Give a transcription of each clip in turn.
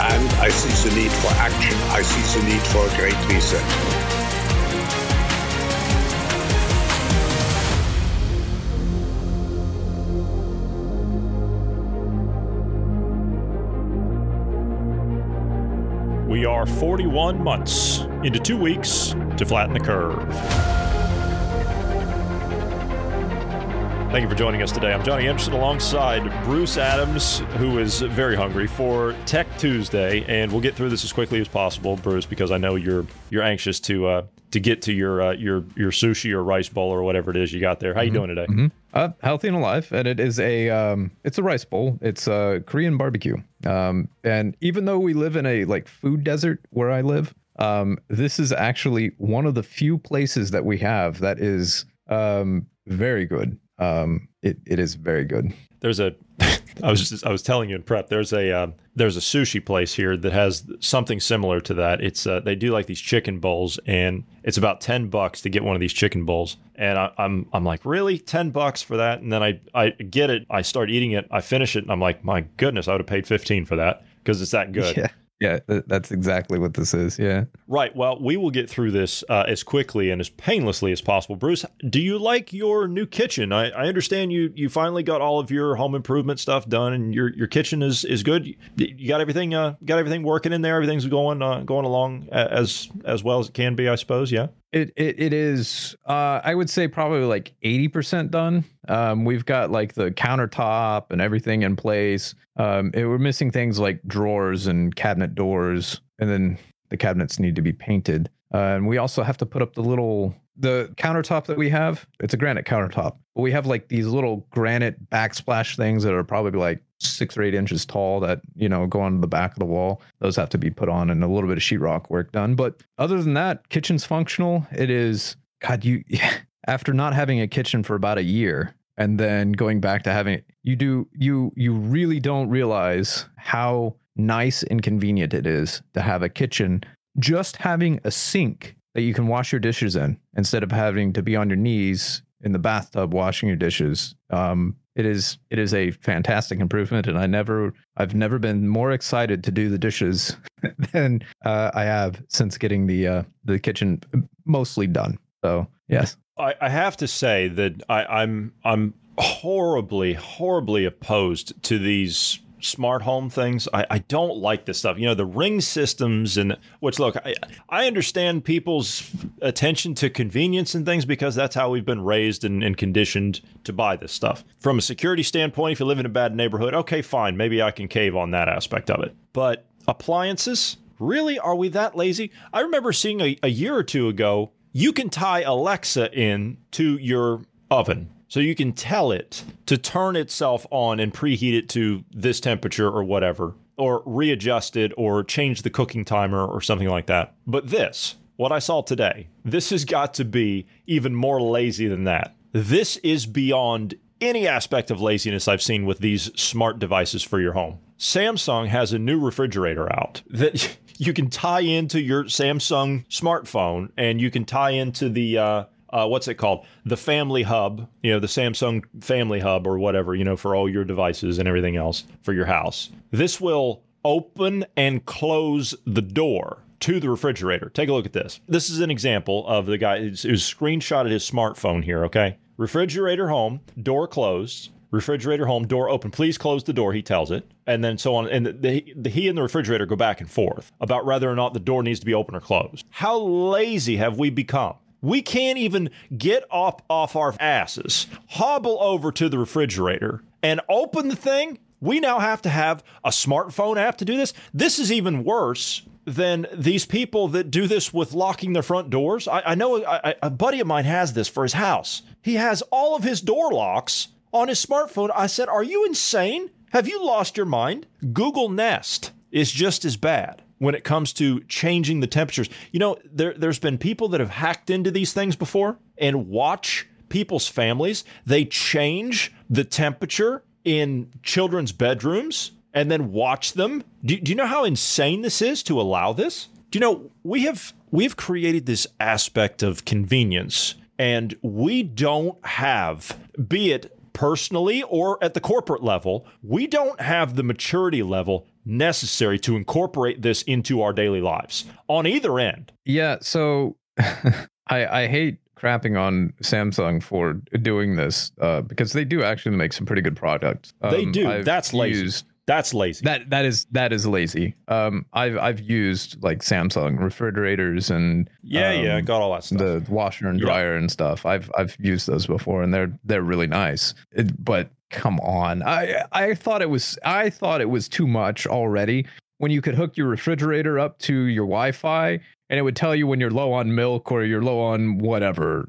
and I see the need for action. I see the need for a great reset. We are 41 months into two weeks to flatten the curve. Thank you for joining us today. I'm Johnny Anderson alongside Bruce Adams, who is very hungry for Tech Tuesday, and we'll get through this as quickly as possible, Bruce, because I know you're you're anxious to uh, to get to your uh, your your sushi or rice bowl or whatever it is you got there. How are you doing today? Mm-hmm. Uh, healthy and alive, and it is a um, it's a rice bowl. It's a Korean barbecue. Um, and even though we live in a like food desert where I live, um, this is actually one of the few places that we have that is um very good. Um, it it is very good. There's a I was just, I was telling you in prep. There's a um, there's a sushi place here that has something similar to that. It's uh, they do like these chicken bowls, and it's about ten bucks to get one of these chicken bowls. And I, I'm I'm like, really, ten bucks for that? And then I I get it. I start eating it. I finish it, and I'm like, my goodness, I would have paid fifteen for that because it's that good. Yeah. Yeah, th- that's exactly what this is. Yeah. Right. Well, we will get through this uh, as quickly and as painlessly as possible. Bruce, do you like your new kitchen? I, I understand you you finally got all of your home improvement stuff done, and your your kitchen is is good. You got everything uh, got everything working in there. Everything's going uh, going along as as well as it can be, I suppose. Yeah. It it, it is. Uh, I would say probably like eighty percent done. Um, we've got like the countertop and everything in place. Um, it, we're missing things like drawers and cabinet doors, and then the cabinets need to be painted. Uh, and we also have to put up the little the countertop that we have. It's a granite countertop, but we have like these little granite backsplash things that are probably like six or eight inches tall that you know go on the back of the wall. Those have to be put on and a little bit of sheetrock work done. But other than that, kitchen's functional. It is. God, you after not having a kitchen for about a year and then going back to having you do you you really don't realize how nice and convenient it is to have a kitchen. Just having a sink that you can wash your dishes in instead of having to be on your knees in the bathtub washing your dishes. Um, it is it is a fantastic improvement, and I never I've never been more excited to do the dishes than uh, I have since getting the uh, the kitchen mostly done. So yes, I, I have to say that I, I'm I'm horribly horribly opposed to these smart home things. I, I don't like this stuff. You know, the ring systems and which look, I, I understand people's attention to convenience and things because that's how we've been raised and, and conditioned to buy this stuff. From a security standpoint, if you live in a bad neighborhood, okay, fine. Maybe I can cave on that aspect of it. But appliances? Really? Are we that lazy? I remember seeing a, a year or two ago, you can tie Alexa in to your oven so you can tell it to turn itself on and preheat it to this temperature or whatever, or readjust it or change the cooking timer or something like that. But this, what I saw today, this has got to be even more lazy than that. This is beyond any aspect of laziness I've seen with these smart devices for your home. Samsung has a new refrigerator out that you can tie into your Samsung smartphone and you can tie into the uh, uh, what's it called? The Family Hub, you know, the Samsung Family Hub or whatever, you know, for all your devices and everything else for your house. This will open and close the door to the refrigerator. Take a look at this. This is an example of the guy who's, screenshotted his smartphone here, okay? Refrigerator home, door closed. refrigerator home, door open. Please close the door. He tells it, and then so on. And the, the, he and the refrigerator go back and forth about whether or not the door needs to be open or closed. How lazy have we become? We can't even get up off our asses, hobble over to the refrigerator, and open the thing. We now have to have a smartphone app to do this. This is even worse than these people that do this with locking their front doors. I, I know a buddy of mine has this for his house. He has all of his door locks on his smartphone. I said, Are you insane? Have you lost your mind? Google Nest is just as bad when it comes to changing the temperatures. You know, there, there's been people that have hacked into these things before and watch people's families. They change the temperature in children's bedrooms and then watch them. Do, do you know how insane this is to allow this? Do you know we have we've created this aspect of convenience and we don't have be it personally or at the corporate level, we don't have the maturity level necessary to incorporate this into our daily lives on either end. Yeah, so I I hate crapping on Samsung for doing this uh, because they do actually make some pretty good products. Um, they do. I've That's lazy. Used, that's lazy. That that is that is lazy. Um, I've I've used like Samsung refrigerators and yeah um, yeah got all that stuff. The washer and dryer yeah. and stuff. I've I've used those before and they're they're really nice. It, but come on, I I thought it was I thought it was too much already when you could hook your refrigerator up to your Wi-Fi and it would tell you when you're low on milk or you're low on whatever.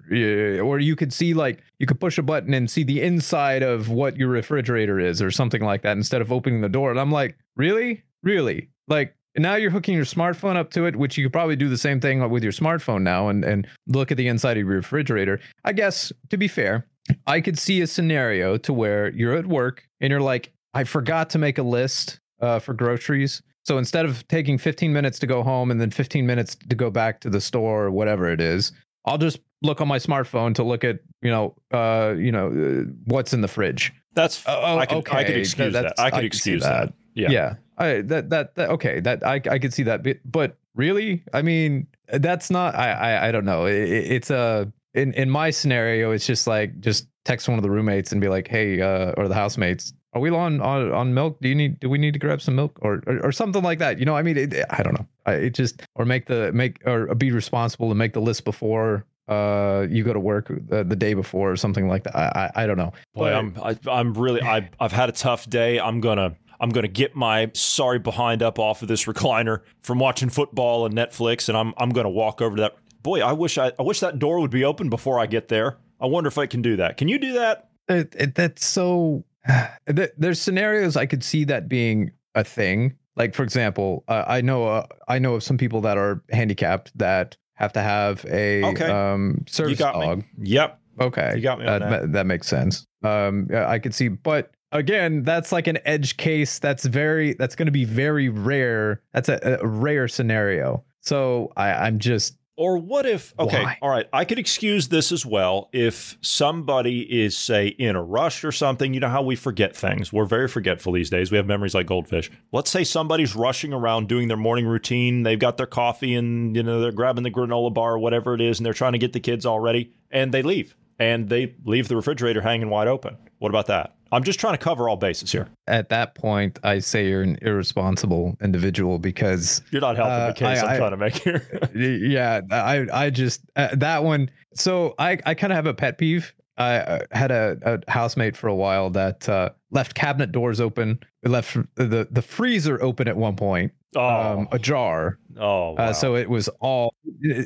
Or you could see like you could push a button and see the inside of what your refrigerator is or something like that instead of opening the door. And I'm like, really, really, like. Now you're hooking your smartphone up to it, which you could probably do the same thing with your smartphone now and, and look at the inside of your refrigerator. I guess, to be fair, I could see a scenario to where you're at work and you're like, I forgot to make a list uh, for groceries so instead of taking 15 minutes to go home and then 15 minutes to go back to the store or whatever it is, I'll just look on my smartphone to look at you know uh you know uh, what's in the fridge. That's uh, oh, I could okay. I could excuse that. that. I could I excuse that. that. Yeah. Yeah. I, that, that that okay that I I could see that but, but really I mean that's not I I, I don't know it, it's a in in my scenario it's just like just text one of the roommates and be like hey uh or the housemates are we on, on on milk? Do you need do we need to grab some milk or or, or something like that? You know, I mean, it, I don't know. I, it just or make the make or be responsible and make the list before uh you go to work the, the day before or something like that. I I, I don't know. Boy, but, I'm I, am i am really I I've had a tough day. I'm gonna I'm going to get my sorry behind up off of this recliner from watching football and Netflix, and I'm I'm going to walk over to that. Boy, I wish I, I wish that door would be open before I get there. I wonder if I can do that. Can you do that? It, it, that's so there's scenarios I could see that being a thing. Like for example, uh, I know uh, I know of some people that are handicapped that have to have a okay. um, service dog. Me. Yep. Okay. You got me on that. That makes sense. Um, I could see, but again, that's like an edge case. That's very. That's going to be very rare. That's a, a rare scenario. So I, I'm just or what if, okay, Why? all right, I could excuse this as well if somebody is, say, in a rush or something. You know how we forget things. We're very forgetful these days. We have memories like goldfish. Let's say somebody's rushing around doing their morning routine. They've got their coffee and, you know, they're grabbing the granola bar or whatever it is, and they're trying to get the kids all ready, and they leave. And they leave the refrigerator hanging wide open. What about that? I'm just trying to cover all bases here. At that point, I say you're an irresponsible individual because you're not helping uh, the case I, am trying to make here. yeah, I I just uh, that one. So I I kind of have a pet peeve. I uh, had a, a housemate for a while that uh, left cabinet doors open, left the the freezer open at one point, oh. um, ajar. Oh, wow. uh, so it was all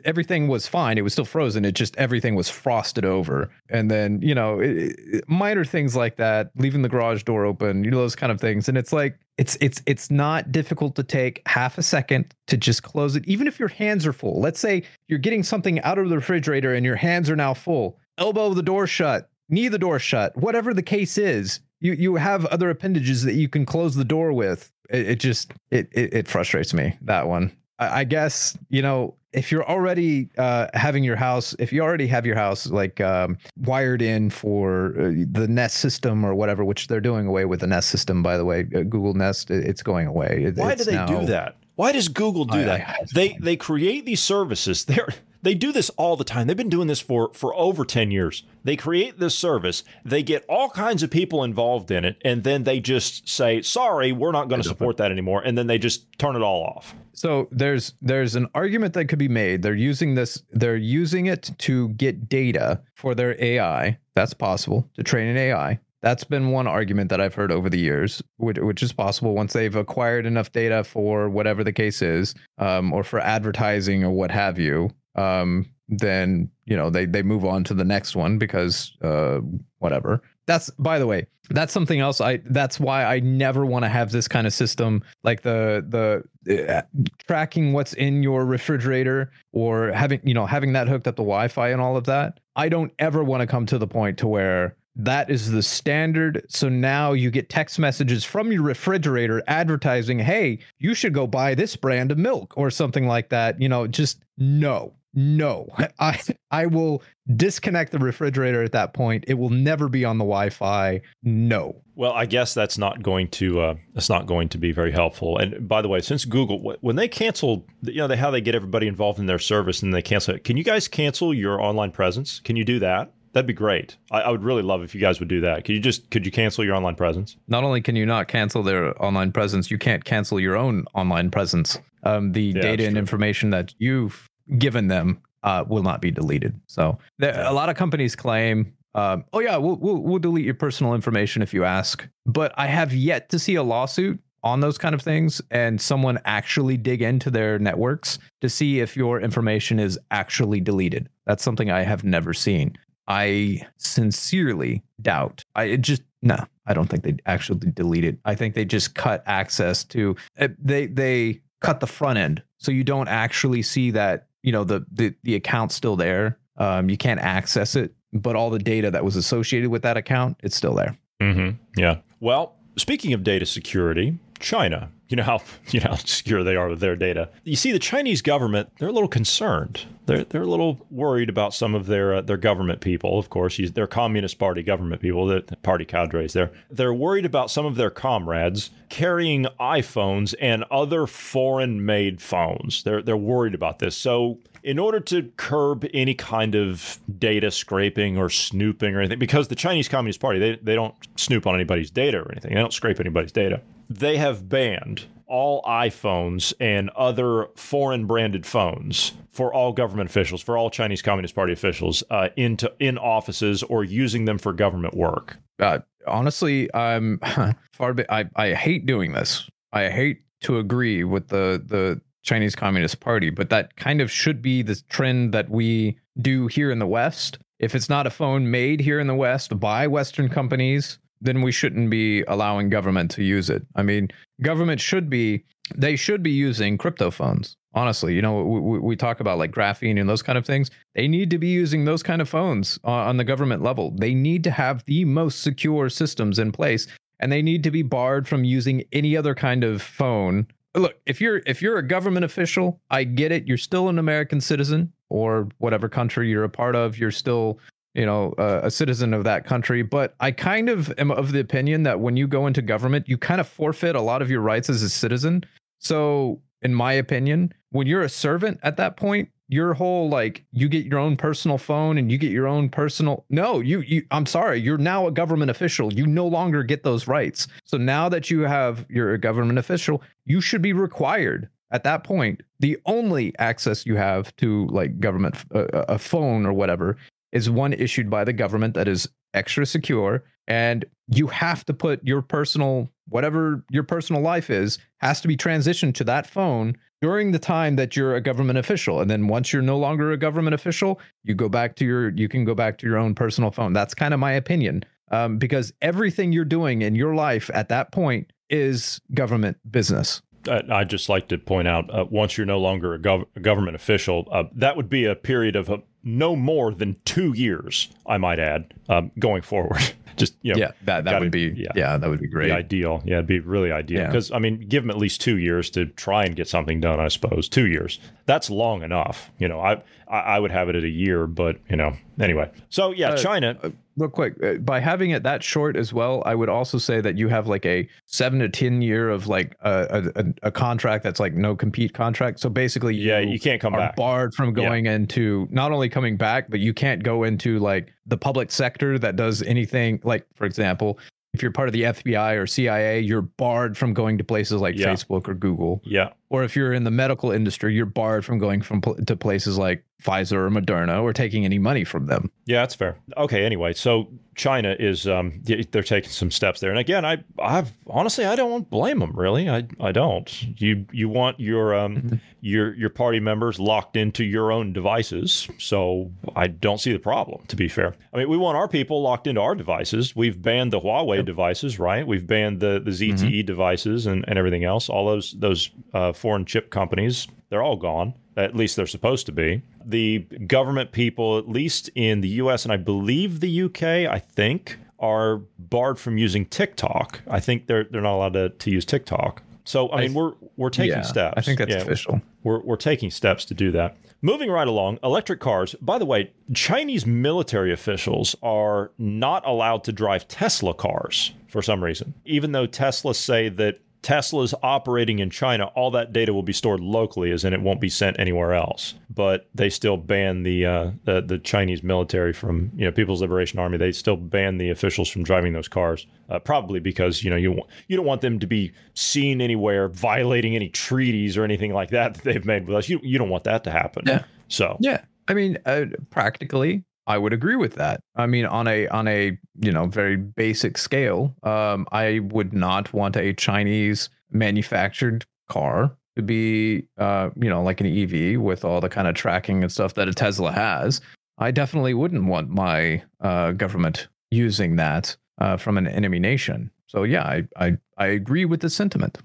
everything was fine. It was still frozen. It just everything was frosted over, and then you know it, it, minor things like that, leaving the garage door open, you know those kind of things. And it's like it's it's it's not difficult to take half a second to just close it, even if your hands are full. Let's say you're getting something out of the refrigerator and your hands are now full. Elbow the door shut, knee the door shut, whatever the case is you you have other appendages that you can close the door with. It, it just it, it, it frustrates me that one. I, I, guess you know if you're already uh, having your house, if you already have your house like um, wired in for uh, the Nest system or whatever, which they're doing away with the Nest system, by the way, uh, Google Nest, it's going away. Why do they now, do that? Why does Google do I, that? I, they they create these services. They're They do this all the time. They've been doing this for for over 10 years. They create this service, they get all kinds of people involved in it, and then they just say, "Sorry, we're not going to support that anymore," and then they just turn it all off. So there's there's an argument that could be made. They're using this. They're using it to get data for their AI. That's possible to train an AI. That's been one argument that I've heard over the years, which, which is possible once they've acquired enough data for whatever the case is, um, or for advertising or what have you. Um, then you know they they move on to the next one because uh, whatever. That's by the way, that's something else. I that's why I never want to have this kind of system like the the uh, tracking what's in your refrigerator or having you know having that hooked up to Wi-Fi and all of that. I don't ever want to come to the point to where that is the standard. So now you get text messages from your refrigerator advertising, hey, you should go buy this brand of milk or something like that. You know, just no, no. I I will disconnect the refrigerator at that point. It will never be on the Wi-Fi. No. Well, I guess that's not going to uh, that's not going to be very helpful. And by the way, since Google, when they cancel, you know, they, how they get everybody involved in their service and they cancel it. Can you guys cancel your online presence? Can you do that? That'd be great. I, I, would really love if you guys would do that. Could you just could you cancel your online presence? Not only can you not cancel their online presence, you can't cancel your own online presence. Um, the yeah, data and information that you've given them uh, will not be deleted. So there, a lot of companies claim, um, "Oh yeah, we'll, we'll we'll delete your personal information if you ask." But I have yet to see a lawsuit on those kind of things and someone actually dig into their networks to see if your information is actually deleted. That's something I have never seen. I sincerely doubt. I just no, I don't think they actually delete it. I think they just cut access to eh, they they cut the front end so you don't actually see that you know the the the account's still there. Um, you can't access it, but all the data that was associated with that account, it's still there. Mm-hmm. Yeah. Well, speaking of data security, China you know how you know how secure they are with their data. You see, the Chinese government they're a little concerned. They're they're a little worried about some of their uh, their government people. Of course, they're Communist Party government people, the party cadres. There, they're worried about some of their comrades carrying iPhones and other foreign-made phones. They're they're worried about this. So in order to curb any kind of data scraping or snooping or anything, because the Chinese Communist Party, they, they don't snoop on anybody's data or anything. They don't scrape anybody's data they have banned all iPhones and other foreign branded phones for all government officials, for all Chinese Communist Party officials, uh, into in offices or using them for government work. Uh, honestly, I'm far. Be- I I hate doing this. I hate to agree with the the Chinese Communist Party, but that kind of should be the trend that we do here in the West. If it's not a phone made here in the West by Western companies, then we shouldn't be allowing government to use it. I mean, government should be they should be using crypto phones. Honestly, you know, we, we talk about like graphene and those kind of things. They need to be using those kind of phones uh, on the government level. They need to have the most secure systems in place, and they need to be barred from using any other kind of phone. Look, if you're if you're a government official, I get it. You're still an American citizen or whatever country you're a part of. You're still you know, uh, a citizen of that country. But I kind of am of the opinion that when you go into government, you kind of forfeit a lot of your rights as a citizen. So, in my opinion, when you're a servant at that point, your whole like you get your own personal phone and you get your own personal no you you i'm sorry you're now a government official you no longer get those rights so now that you have you're a government official you should be required at that point the only access you have to like government uh, a phone or whatever is one issued by the government that is extra secure and you have to put your personal whatever your personal life is has to be transitioned to that phone during the time that you're a government official. And then once you're no longer a government official you go back to your you can go back to your own personal phone. That's kind of my opinion um, because everything you're doing in your life at that point is government business I'd just like to point out uh, once you're no longer a, gov- a government official, uh, that would be a period of uh, no more than two years, I might add, um, going forward. Just you know, yeah, that that gotta- would be yeah. that would be great. be ideal. Yeah, it'd be really ideal Yeah. because I mean, give them at least two years to try and get something done. I suppose two years. That's long enough. You know, I I, I would have it at a year, but you know, anyway. So yeah, Uh, China. Real quick uh, by having it that short as well i would also say that you have like a seven to ten year of like a, a, a- contract that's like no compete contract so basically yeah, you can't come back. barred from Yeah. going into not only coming back but you can't go into like the public sector that does anything like for example if you're part of the FBI or CIA, you're barred from going to places like Yeah. Facebook or Google. yeah, Or if you're in the medical industry, you're barred from going from pl- to places like Pfizer or Moderna or taking any money from them. yeah, that's fair. Okay, anyway, so China is um, they're taking some steps there, and again, I I honestly I don't blame them really. I I don't. You you want your um Mm-hmm. your your party members locked into your own devices, so I don't see the problem. To be fair, I mean we want our people locked into our devices. We've banned the Huawei devices, right? We've banned the the ZTE devices and and everything else. All those those uh, foreign chip companies, they're all gone. At least they're supposed to be. The government people, at least in the US and I believe the UK, I think, are barred from using TikTok. I think they're they're not allowed to, to use TikTok. So I mean, we're we're taking yeah, steps. I think that's Yeah, official. We're we're taking steps to do that. Moving right along, electric cars. By the way, Chinese military officials are not allowed to drive Tesla cars for some reason, even though Tesla say that Tesla's operating in China, all that data will be stored locally, as in it won't be sent anywhere else. But they still ban the uh, the, the Chinese military from you know People's Liberation Army. They still ban the officials from driving those cars, uh, probably because you know you you don't want them to be seen anywhere violating any treaties or anything like that that they've made with us. You you don't want that to happen. Yeah. So Yeah, I mean, uh, practically, I would agree with that. I mean, on a on a you know very basic scale, um, I would not want a Chinese manufactured car to be, uh, you know, like an EV with all the kind of tracking and stuff that a Tesla has. I definitely wouldn't want my uh, government using that uh, from an enemy nation. So yeah, I I, I agree with the sentiment.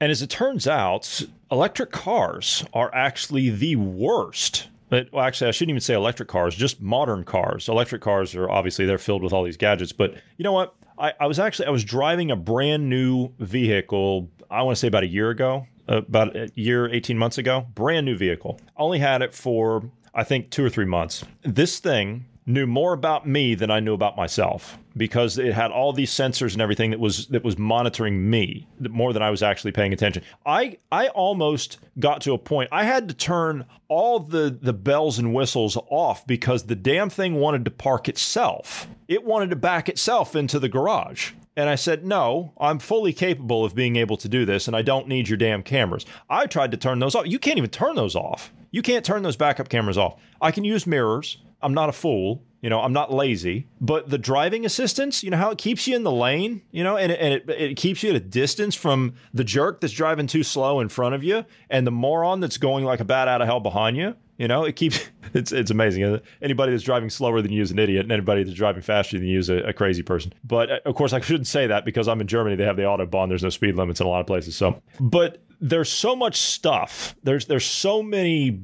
And as it turns out, electric cars are actually the worst. But well, actually, I shouldn't even say electric cars, just modern cars. Electric cars are obviously they're filled with all these gadgets. But you know what? I, I was actually I was driving a brand new vehicle. I want to say about a year ago, uh, about a year, eighteen months ago. Brand new vehicle. Only had it for I think two or three months. This thing knew more about me than I knew about myself because it had all these sensors and everything that was that was monitoring me more than I was actually paying attention. I I almost got to a point I had to turn all the the bells and whistles off because the damn thing wanted to park itself. It wanted to back itself into the garage. And I said, No, I'm fully capable of being able to do this, and I don't need your damn cameras. I tried to turn those off. You can't even turn those off. You can't turn those backup cameras off. I can use mirrors. I'm not a fool. You know, I'm not lazy. But the driving assistance, you know, how it keeps you in the lane, you know, and, it, and it, it keeps you at a distance from the jerk that's driving too slow in front of you and the moron that's going like a bat out of hell behind you. You know, it keeps it's it's amazing. Anybody that's driving slower than you is an idiot, and anybody that's driving faster than you is a, a crazy person. But uh, of course, I shouldn't say that because I'm in Germany. They have the autobahn. There's no speed limits in a lot of places. So, but there's so much stuff. There's there's so many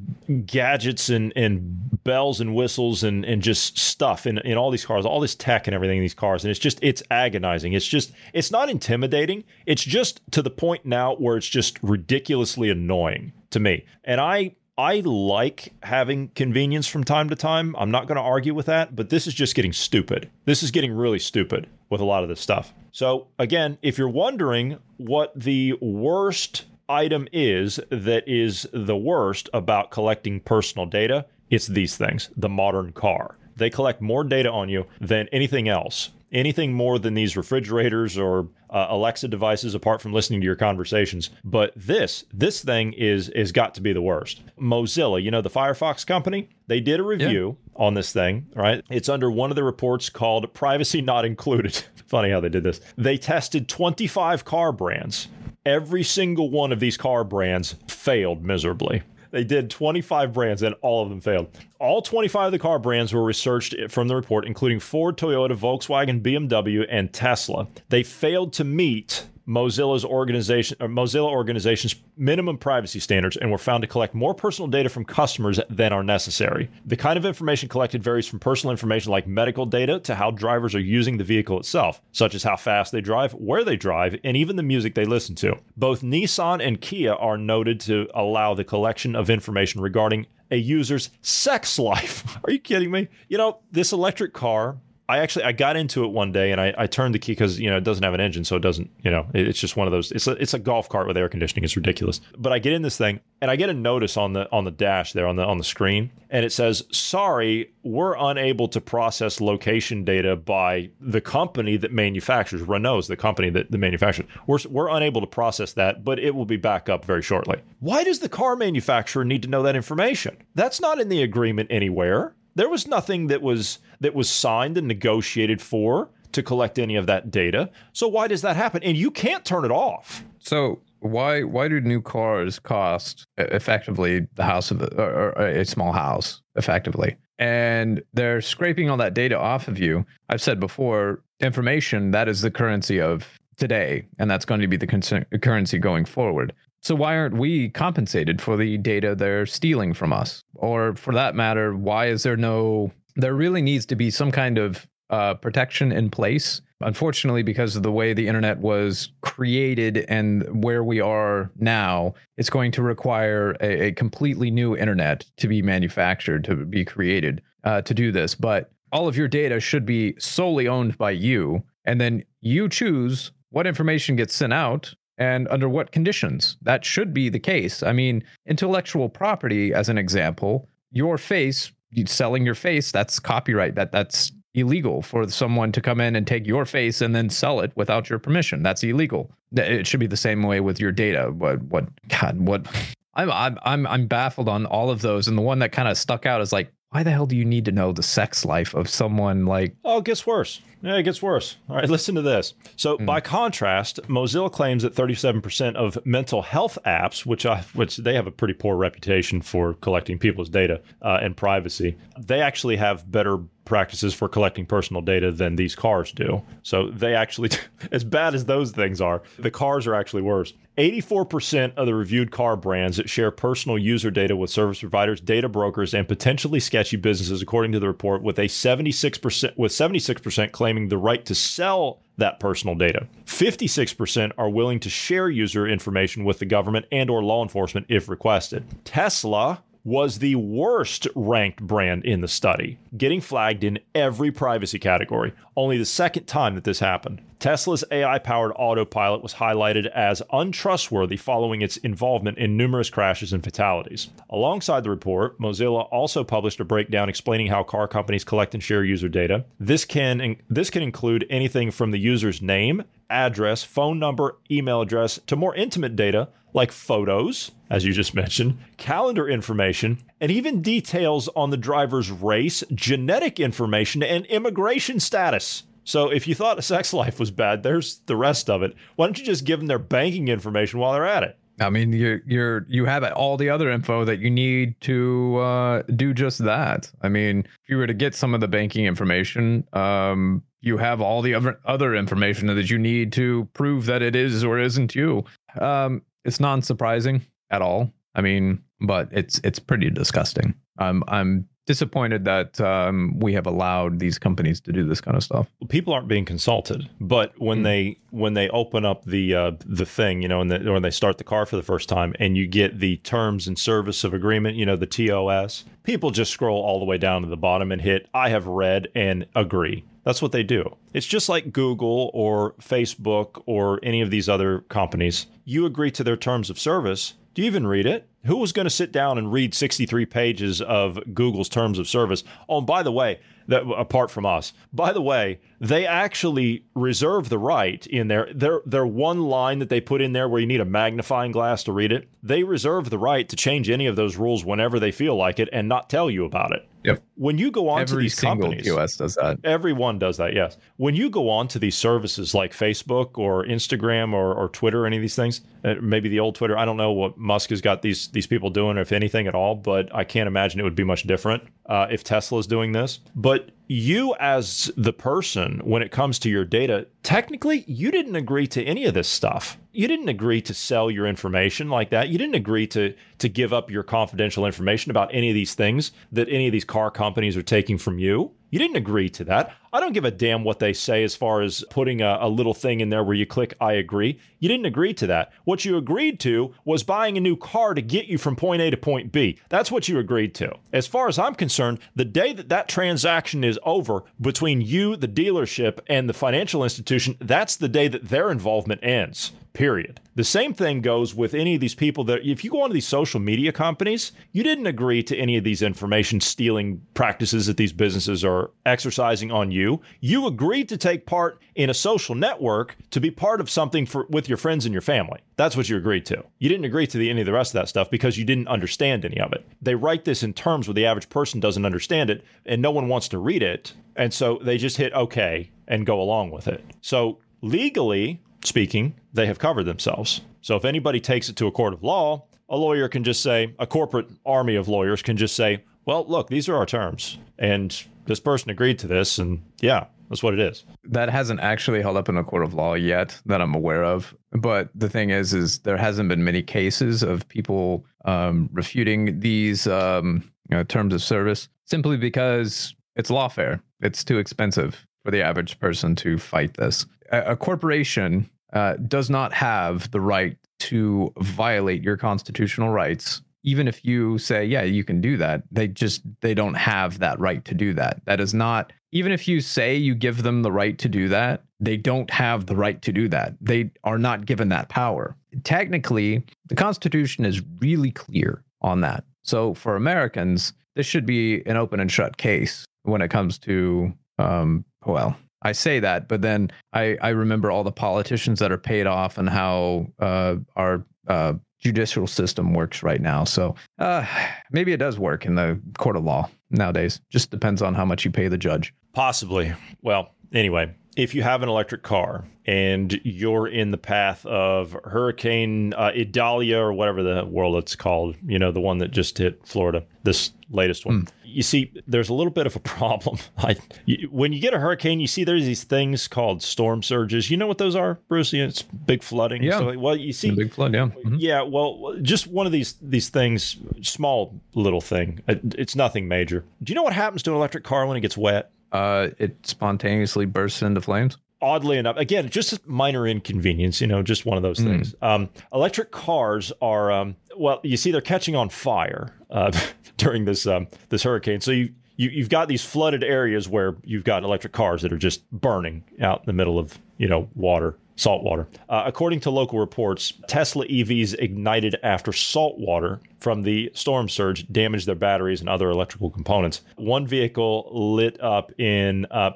gadgets and and bells and whistles and and just stuff in in all these cars, all this tech and everything in these cars, and it's just it's agonizing. It's just it's not intimidating. It's just to the point now where it's just ridiculously annoying to me. And I I like having convenience from time to time. I'm not going to argue with that, but this is just getting stupid. This is getting really stupid with a lot of this stuff. So, again, if you're wondering what the worst item is that is the worst about collecting personal data, it's these things the modern car. They collect more data on you than anything else. Anything more than these refrigerators or uh, Alexa devices, apart from listening to your conversations. But this, this thing is is got to be the worst. Mozilla, you know the Firefox company, they did a review on this thing. Right, it's under one of the reports called "Privacy Not Included." Funny how they did this. They tested 25 car brands. Every single one of these car brands failed miserably. They did 25 brands and all of them failed. All 25 of the car brands were researched from the report, including Ford, Toyota, Volkswagen, BMW, and Tesla. They failed to meet Mozilla's organization or Mozilla organization's minimum privacy standards and were found to collect more personal data from customers than are necessary. The kind of information collected varies from personal information like medical data to how drivers are using the vehicle itself, such as how fast they drive, where they drive, and even the music they listen to. Both Nissan and Kia are noted to allow the collection of information regarding a user's sex life. Are you kidding me? You know, this electric car I actually I got into it one day and I, I turned the key because you know it doesn't have an engine, so it doesn't you know it, it's just one of those. It's a it's a golf cart with air conditioning. It's ridiculous. But I get in this thing and I get a notice on the on the dash there on the on the screen, and it says, "Sorry, we're unable to process location data by the company that manufactures Renault's the company that the manufactures. We're we're unable to process that, but it will be back up very shortly." Why does the car manufacturer need to know that information? That's not in the agreement anywhere. There was nothing that was that was signed and negotiated for to collect any of that data. So why does that happen? And you can't turn it off. So why why do new cars cost effectively the house of the, or, a small house effectively? And they're scraping all that data off of you. I've said before, information that is the currency of today, and that's going to be the con- currency going forward. So why aren't we compensated for the data they're stealing from us? Or for that matter, why is there no there really needs to be some kind of uh, protection in place. Unfortunately, because of the way the internet was created and where we are now, it's going to require a, a completely new internet to be manufactured, to be created uh, to do this. But all of your data should be solely owned by you. And then you choose what information gets sent out and under what conditions. That should be the case. I mean, intellectual property, as an example, your face selling your face that's copyright. That that's illegal for someone to come in and take your face and then sell it without your permission. That's illegal. It should be the same way with your data. What what god what? I'm i'm i'm, I'm baffled on all of those. And the one that kind of stuck out is like why the hell do you need to know the sex life of someone like oh it gets worse yeah, it gets worse. All right, listen to this. So, mm. by contrast, Mozilla claims that 37% of mental health apps, which I, which they have a pretty poor reputation for collecting people's data uh, and privacy, they actually have better practices for collecting personal data than these cars do. So they actually, as bad as those things are, the cars are actually worse. 84% of the reviewed car brands that share personal user data with service providers, data brokers, and potentially sketchy businesses, according to the report, with a 76% with 76% claiming the right to sell that personal data. 56% are willing to share user information with the government and or law enforcement if requested. Tesla was the worst ranked brand in the study, getting flagged in every privacy category. Only the second time that this happened. Tesla's AI powered autopilot was highlighted as untrustworthy following its involvement in numerous crashes and fatalities. Alongside the report, Mozilla also published a breakdown explaining how car companies collect and share user data. This can, this can include anything from the user's name, address, phone number, email address, to more intimate data like photos, as you just mentioned, calendar information, and even details on the driver's race, genetic information, and immigration status. So if you thought a sex life was bad, there's the rest of it. Why don't you just give them their banking information while they're at it? I mean, you're you're you have all the other info that you need to uh, do just that. I mean, if you were to get some of the banking information, um, you have all the other other information that you need to prove that it is or isn't you. Um, it's non surprising at all. I mean, but it's it's pretty disgusting. I'm I'm disappointed that um, we have allowed these companies to do this kind of stuff. People aren't being consulted, but when mm. they when they open up the uh, the thing, you know, and the, when they start the car for the first time, and you get the terms and service of agreement, you know, the TOS, people just scroll all the way down to the bottom and hit "I have read and agree." That's what they do. It's just like Google or Facebook or any of these other companies. You agree to their terms of service. Do you even read it? Who was going to sit down and read 63 pages of Google's terms of service? Oh, and by the way, that apart from us. By the way, they actually reserve the right in there. Their their one line that they put in there where you need a magnifying glass to read it. They reserve the right to change any of those rules whenever they feel like it and not tell you about it. Yep. When you go on Every to these single companies, POS does that. Everyone does that. Yes. When you go on to these services like Facebook or Instagram or, or Twitter, any of these things, uh, maybe the old Twitter. I don't know what Musk has got these these people doing, if anything at all. But I can't imagine it would be much different uh, if Tesla is doing this. But you as the person, when it comes to your data, technically you didn't agree to any of this stuff. You didn't agree to sell your information like that. You didn't agree to to give up your confidential information about any of these things that any of these car companies are taking from you. You didn't agree to that. I don't give a damn what they say as far as putting a, a, little thing in there where you click I agree. You didn't agree to that. What you agreed to was buying a new car to get you from point A to point B. That's what you agreed to. As far as I'm concerned, the day that that transaction is over between you, the dealership, and the financial institution, that's the day that their involvement ends period. The same thing goes with any of these people that if you go onto these social media companies, you didn't agree to any of these information stealing practices that these businesses are exercising on you. You agreed to take part in a social network to be part of something for with your friends and your family. That's what you agreed to. You didn't agree to the, any of the rest of that stuff because you didn't understand any of it. They write this in terms where the average person doesn't understand it and no one wants to read it. And so they just hit okay and go along with it. So legally, speaking, they have covered themselves. So if anybody takes it to a court of law, a lawyer can just say, a corporate army of lawyers can just say, well, look, these are our terms. And this person agreed to this. And yeah, that's what it is. That hasn't actually held up in a court of law yet that I'm aware of. But the thing is, is there hasn't been many cases of people um, refuting these um, you know, terms of service simply because it's lawfare. It's too expensive for the average person to fight this. A, a corporation uh, does not have the right to violate your constitutional rights even if you say yeah you can do that they just they don't have that right to do that. That is not even if you say you give them the right to do that they don't have the right to do that. They are not given that power. Technically the constitution is really clear on that. So for americans this should be an open and shut case when it comes to um, well I say that, but then I, I remember all the politicians that are paid off and how uh, our uh, judicial system works right now. So uh, maybe it does work in the court of law nowadays. Just depends on how much you pay the judge. Possibly. Well, anyway, if you have an electric car and you're in the path of Hurricane uh, Idalia or whatever the world it's called, you know, the one that just hit Florida, this latest one. Mm. You see, there's a little bit of a problem. I, you, when you get a hurricane, you see there's these things called storm surges. You know what those are, Bruce? It's big flooding. Yeah. So, well, you see, a big flood. Yeah. Mm-hmm. Yeah. Well, just one of these these things, small little thing. It's nothing major. Do you know what happens to an electric car when it gets wet? Uh, it spontaneously bursts into flames oddly enough, again, just a minor inconvenience, you know, just one of those mm. things. Um, electric cars are, um, well, you see, they're catching on fire uh, during this um, this hurricane. So you, you you've got these flooded areas where you've got electric cars that are just burning out in the middle of you know water salt water. Uh, according to local reports, Tesla EVs ignited after salt water from the storm surge damaged their batteries and other electrical components. One vehicle lit up in uh,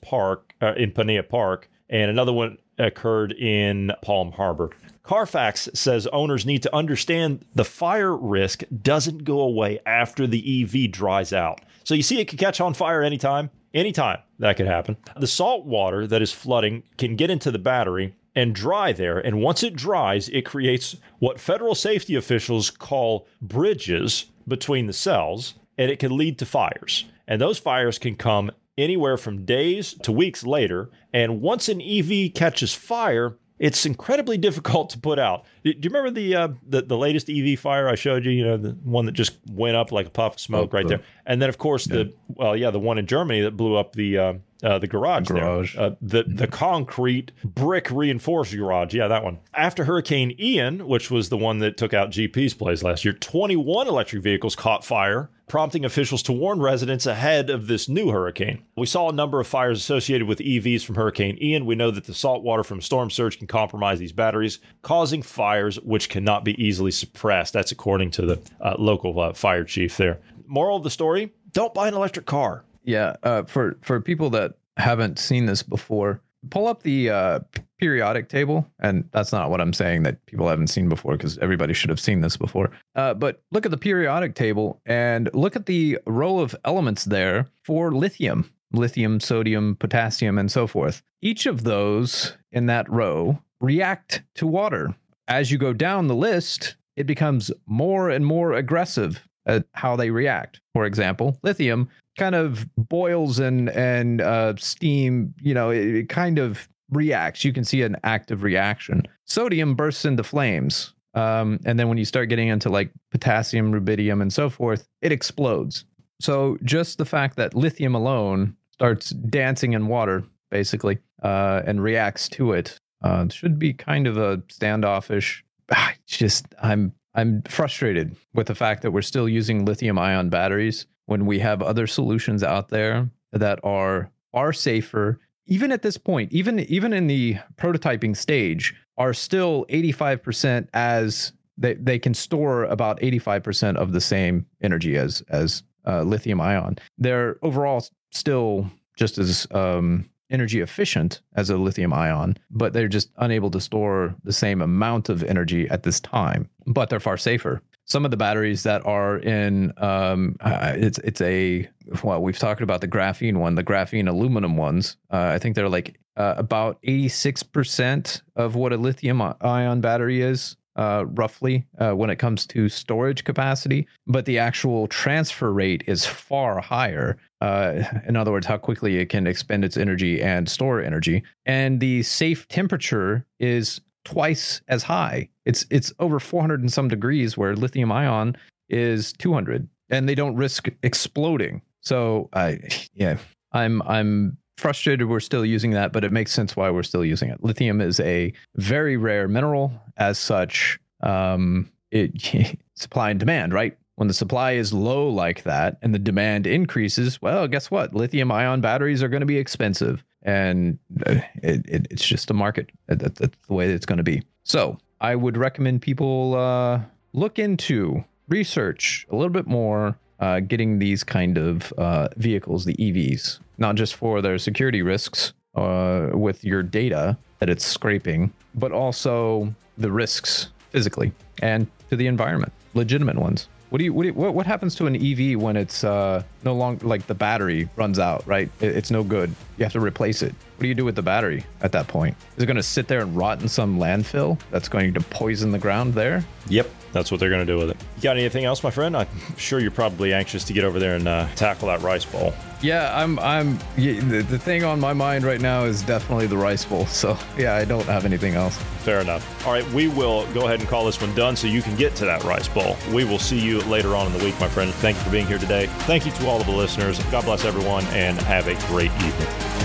Park, uh, in Pinellas Park, and another one occurred in Palm Harbor. Carfax says owners need to understand the fire risk doesn't go away after the EV dries out. So you see, it could catch on fire anytime. Anytime that could happen. The salt water that is flooding can get into the battery and dry there. And once it dries, it creates what federal safety officials call bridges between the cells, and it can lead to fires. And those fires can come anywhere from days to weeks later. And once an EV catches fire, it's incredibly difficult to put out. Do you remember the uh, the, the latest EV fire I showed you? You know, the one that just went up like a puff of smoke oh, right there. And then, of course, yeah. the well, yeah, the one in Germany that blew up the uh, uh, the garage, the garage. Uh, the the concrete brick reinforced garage. Yeah, that one. After Hurricane Ian, which was the one that took out GP's place last year, 21 electric vehicles caught fire prompting officials to warn residents ahead of this new hurricane. We saw a number of fires associated with EVs from Hurricane Ian. We know that the salt water from storm surge can compromise these batteries, causing fires which cannot be easily suppressed. That's according to the uh, local uh, fire chief there. Moral of the story don't buy an electric car. Yeah, uh, for for people that haven't seen this before, pull up the uh, periodic table, and that's not what I'm saying that people haven't seen before because everybody should have seen this before. Uh, but look at the periodic table and look at the row of elements there for lithium, lithium, sodium, potassium, and so forth. Each of those in that row react to water. As you go down the list, it becomes more and more aggressive at how they react. For example, lithium kind of boils and and uh, steam. You know, it, it kind of reacts. You can see an active reaction. Sodium bursts into flames. Um, and then when you start getting into like potassium, rubidium, and so forth, it explodes. So just the fact that lithium alone starts dancing in water, basically, uh, and reacts to it, uh, should be kind of a standoffish. Just I'm I'm frustrated with the fact that we're still using lithium ion batteries when we have other solutions out there that are far safer even at this point, even even in the prototyping stage, are still 85% as they, they can store about 85% of the same energy as as uh, lithium ion. They're overall still just as um, energy efficient as a lithium ion, but they're just unable to store the same amount of energy at this time. But they're far safer some of the batteries that are in um, it's it's a well we've talked about the graphene one the graphene aluminum ones. Uh, i think they're like uh, about 86% of what a lithium ion battery is uh, roughly uh, when it comes to storage capacity. But the actual transfer rate is far higher uh, in other words how quickly it can expend its energy and store energy. And the safe temperature is twice as high. It's it's over 400 and some degrees where lithium ion is 200 and they don't risk exploding. So I yeah, I'm I'm frustrated we're still using that, but it makes sense why we're still using it. Lithium is a very rare mineral as such. Um, it supply and demand, right? When the supply is low like that and the demand increases, well, guess what? Lithium ion batteries are going to be expensive and uh, it, it, it's just a market. That, that's the way it's going to be. So I would recommend people uh, look into research a little bit more, uh, getting these kind of uh, vehicles, the EVs, not just for their security risks uh, with your data that it's scraping, but also the risks physically and to the environment, legitimate ones. What do you what do you, what, what happens to an EV when it's uh, no longer like the battery runs out, right? It, it's no good. You have to replace it. What do you do with the battery at that point? Is it going to sit there and rot in some landfill that's going to poison the ground there? Yep, that's what they're going to do with it. You got anything else, my friend? I'm sure you're probably anxious to get over there and uh, tackle that rice bowl. Yeah, I'm. I'm. The, the thing on my mind right now is definitely the rice bowl. So yeah, I don't have anything else. Fair enough. All right, we will go ahead and call this one done so you can get to that rice bowl. We will see you later on in the week, my friend. Thank you for being here today. Thank you to all of the listeners. God bless everyone, and have a great evening.